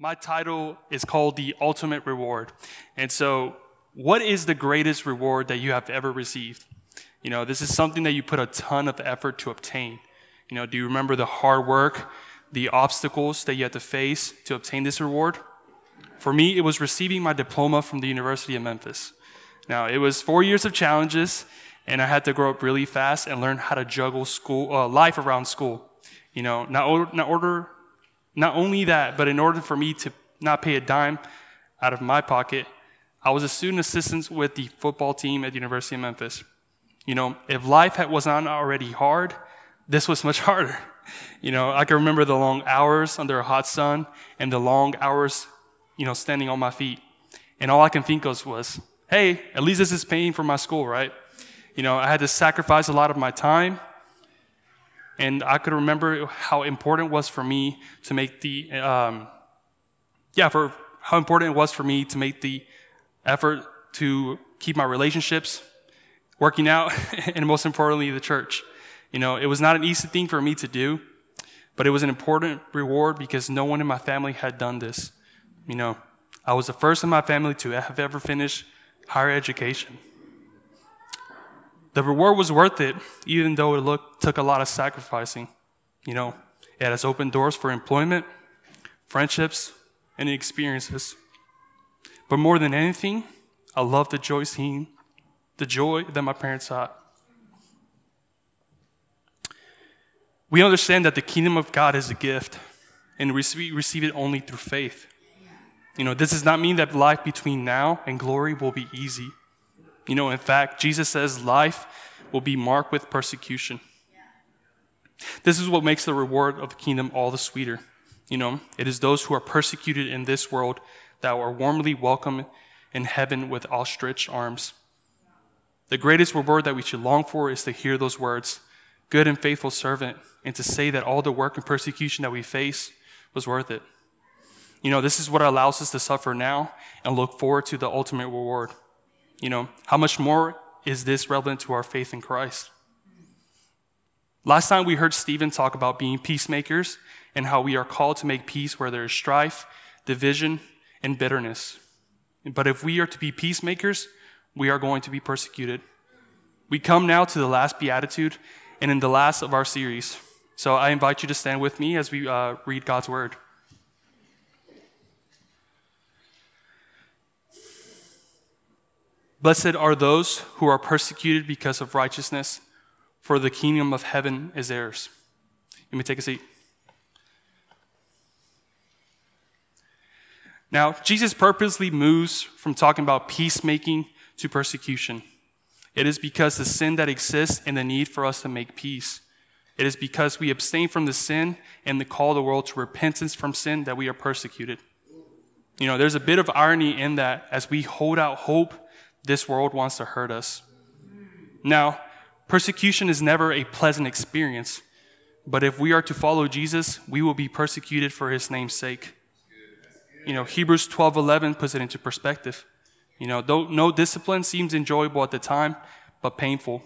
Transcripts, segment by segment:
my title is called The Ultimate Reward. And so, what is the greatest reward that you have ever received? You know, this is something that you put a ton of effort to obtain. You know, do you remember the hard work, the obstacles that you had to face to obtain this reward? For me, it was receiving my diploma from the University of Memphis. Now, it was four years of challenges, and I had to grow up really fast and learn how to juggle school, uh, life around school. You know, not, not order not only that, but in order for me to not pay a dime out of my pocket, I was a student assistant with the football team at the University of Memphis. You know, if life was not already hard, this was much harder. You know, I can remember the long hours under a hot sun and the long hours, you know, standing on my feet. And all I can think of was, hey, at least this is paying for my school, right? You know, I had to sacrifice a lot of my time and I could remember how important it was for me to make the, um, yeah, for how important it was for me to make the effort to keep my relationships, working out, and most importantly, the church. You know, it was not an easy thing for me to do, but it was an important reward because no one in my family had done this. You know, I was the first in my family to have ever finished higher education the reward was worth it, even though it looked, took a lot of sacrificing. You know, it has opened doors for employment, friendships, and experiences. But more than anything, I love the joy seen, the joy that my parents had. We understand that the kingdom of God is a gift, and we receive it only through faith. You know, this does not mean that life between now and glory will be easy. You know, in fact, Jesus says life will be marked with persecution. This is what makes the reward of the kingdom all the sweeter. You know, it is those who are persecuted in this world that are warmly welcomed in heaven with outstretched arms. The greatest reward that we should long for is to hear those words, good and faithful servant, and to say that all the work and persecution that we face was worth it. You know, this is what allows us to suffer now and look forward to the ultimate reward. You know, how much more is this relevant to our faith in Christ? Last time we heard Stephen talk about being peacemakers and how we are called to make peace where there is strife, division, and bitterness. But if we are to be peacemakers, we are going to be persecuted. We come now to the last beatitude and in the last of our series. So I invite you to stand with me as we uh, read God's word. Blessed are those who are persecuted because of righteousness, for the kingdom of heaven is theirs. You may take a seat. Now, Jesus purposely moves from talking about peacemaking to persecution. It is because the sin that exists and the need for us to make peace. It is because we abstain from the sin and the call of the world to repentance from sin that we are persecuted. You know, there's a bit of irony in that as we hold out hope this world wants to hurt us. Now, persecution is never a pleasant experience, but if we are to follow Jesus, we will be persecuted for his name's sake. You know, Hebrews 12:11 puts it into perspective. You know, though no discipline seems enjoyable at the time, but painful.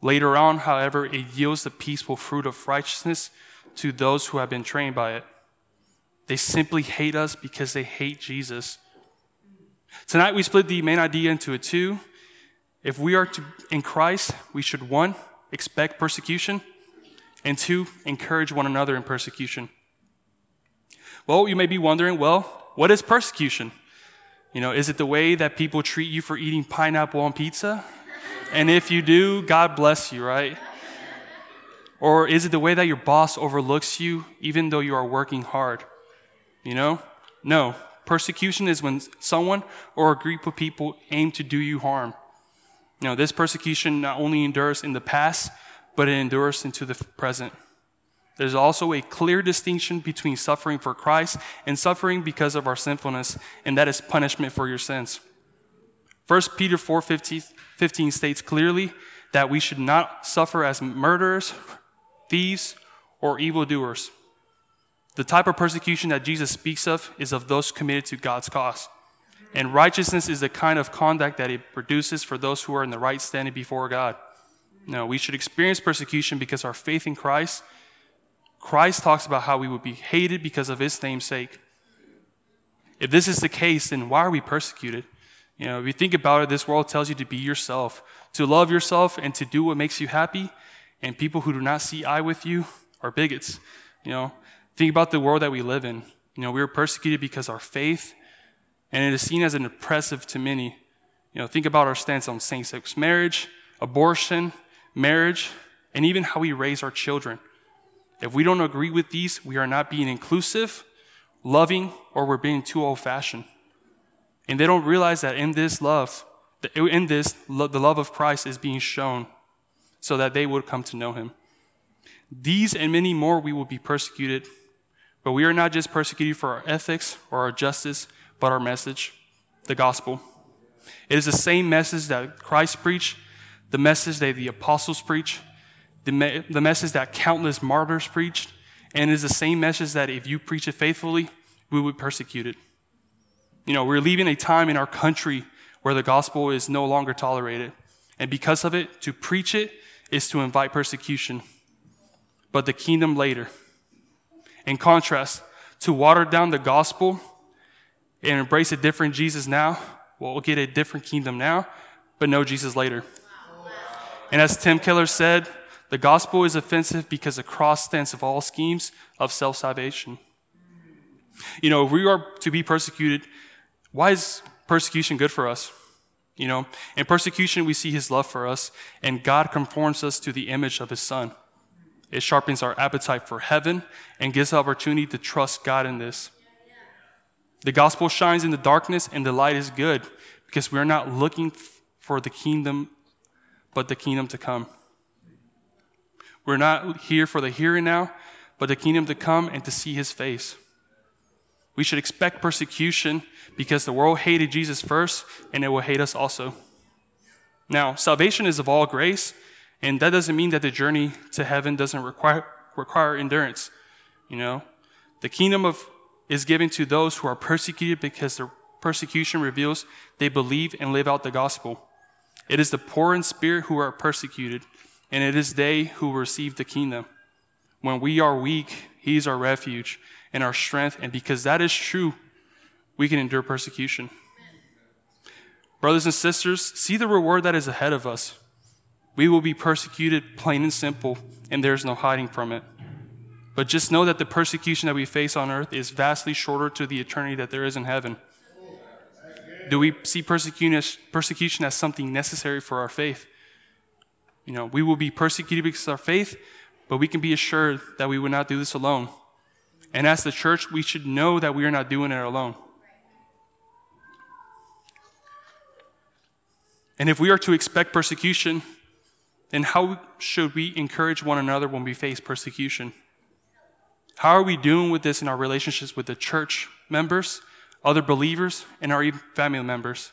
Later on, however, it yields the peaceful fruit of righteousness to those who have been trained by it. They simply hate us because they hate Jesus Tonight we split the main idea into a two. If we are to, in Christ, we should one, expect persecution, and two, encourage one another in persecution. Well, you may be wondering, well, what is persecution? You know, is it the way that people treat you for eating pineapple on pizza? And if you do, God bless you, right? Or is it the way that your boss overlooks you even though you are working hard? You know? No. Persecution is when someone or a group of people aim to do you harm. Know, this persecution not only endures in the past, but it endures into the present. There's also a clear distinction between suffering for Christ and suffering because of our sinfulness, and that is punishment for your sins. 1 Peter 4 15, 15 states clearly that we should not suffer as murderers, thieves, or evildoers. The type of persecution that Jesus speaks of is of those committed to God's cause. And righteousness is the kind of conduct that it produces for those who are in the right standing before God. No, we should experience persecution because our faith in Christ. Christ talks about how we would be hated because of his name's sake. If this is the case, then why are we persecuted? You know, if you think about it, this world tells you to be yourself, to love yourself, and to do what makes you happy. And people who do not see eye with you are bigots. You know, think about the world that we live in. You know, we are persecuted because our faith, and it is seen as an oppressive to many. You know, think about our stance on same-sex marriage, abortion, marriage, and even how we raise our children. If we don't agree with these, we are not being inclusive, loving, or we're being too old-fashioned. And they don't realize that in this love, in this, the love of Christ is being shown so that they would come to know him. These and many more we will be persecuted, but we are not just persecuted for our ethics or our justice, but our message, the gospel. It is the same message that Christ preached, the message that the apostles preached, the, me- the message that countless martyrs preached, and it is the same message that if you preach it faithfully, we would persecute it. You know, we're leaving a time in our country where the gospel is no longer tolerated. And because of it, to preach it is to invite persecution. But the kingdom later. In contrast, to water down the gospel and embrace a different Jesus now, well, we'll get a different kingdom now, but no Jesus later. And as Tim Keller said, the gospel is offensive because the cross stands of all schemes of self salvation. You know, if we are to be persecuted, why is persecution good for us? You know, in persecution, we see his love for us, and God conforms us to the image of his son. It sharpens our appetite for heaven and gives opportunity to trust God in this. The gospel shines in the darkness, and the light is good because we are not looking for the kingdom, but the kingdom to come. We're not here for the here and now, but the kingdom to come and to see his face. We should expect persecution because the world hated Jesus first and it will hate us also. Now, salvation is of all grace, and that doesn't mean that the journey to heaven doesn't require, require endurance. You know, the kingdom of is given to those who are persecuted because the persecution reveals they believe and live out the gospel. It is the poor in spirit who are persecuted, and it is they who receive the kingdom. When we are weak, He is our refuge and our strength. And because that is true, we can endure persecution. Brothers and sisters, see the reward that is ahead of us. We will be persecuted, plain and simple, and there's no hiding from it. But just know that the persecution that we face on earth is vastly shorter to the eternity that there is in heaven. Do we see persecution as something necessary for our faith? You know, we will be persecuted because of our faith, but we can be assured that we will not do this alone. And as the church, we should know that we are not doing it alone. And if we are to expect persecution, then how should we encourage one another when we face persecution? How are we doing with this in our relationships with the church members, other believers, and our family members?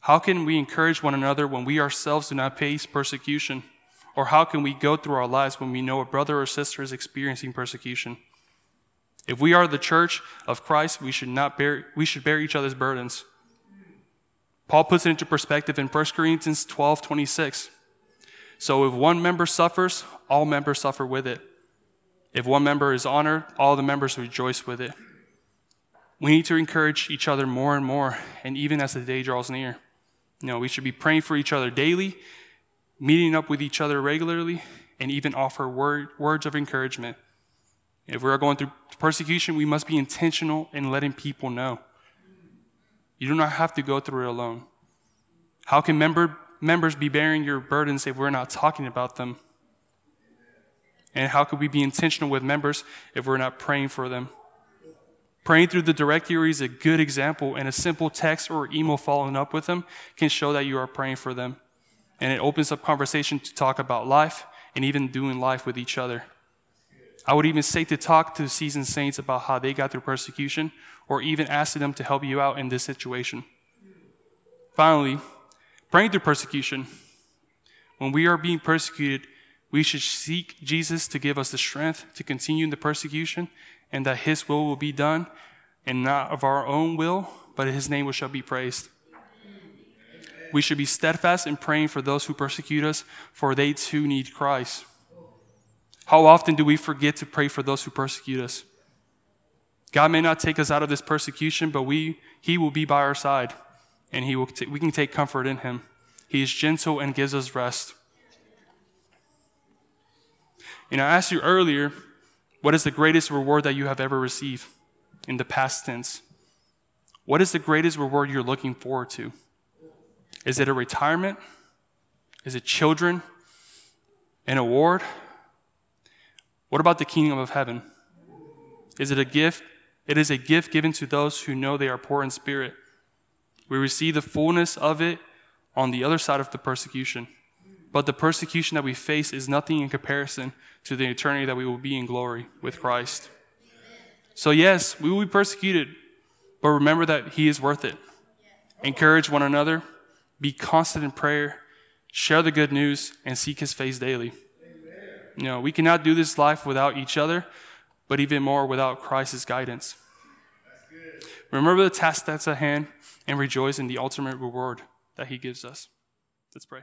How can we encourage one another when we ourselves do not face persecution? Or how can we go through our lives when we know a brother or sister is experiencing persecution? If we are the church of Christ, we should not bear we should bear each other's burdens. Paul puts it into perspective in 1 Corinthians 12, 26. So if one member suffers, all members suffer with it. If one member is honored, all the members rejoice with it. We need to encourage each other more and more, and even as the day draws near. You know, we should be praying for each other daily, meeting up with each other regularly, and even offer word, words of encouragement. If we are going through persecution, we must be intentional in letting people know. You do not have to go through it alone. How can member, members be bearing your burdens if we're not talking about them? And how could we be intentional with members if we're not praying for them? Praying through the directory is a good example, and a simple text or email following up with them can show that you are praying for them. And it opens up conversation to talk about life and even doing life with each other. I would even say to talk to seasoned saints about how they got through persecution, or even asking them to help you out in this situation. Finally, praying through persecution. When we are being persecuted, we should seek Jesus to give us the strength to continue in the persecution and that his will will be done and not of our own will, but his name will shall be praised. We should be steadfast in praying for those who persecute us, for they too need Christ. How often do we forget to pray for those who persecute us? God may not take us out of this persecution, but we, He will be by our side, and he will t- we can take comfort in Him. He is gentle and gives us rest. And I asked you earlier, what is the greatest reward that you have ever received in the past tense? What is the greatest reward you're looking forward to? Is it a retirement? Is it children? An award? What about the kingdom of heaven? Is it a gift? It is a gift given to those who know they are poor in spirit. We receive the fullness of it on the other side of the persecution. But the persecution that we face is nothing in comparison to the eternity that we will be in glory with Christ. So, yes, we will be persecuted, but remember that He is worth it. Encourage one another, be constant in prayer, share the good news, and seek His face daily. You know, we cannot do this life without each other, but even more without Christ's guidance. Remember the task that's at hand and rejoice in the ultimate reward that He gives us. Let's pray.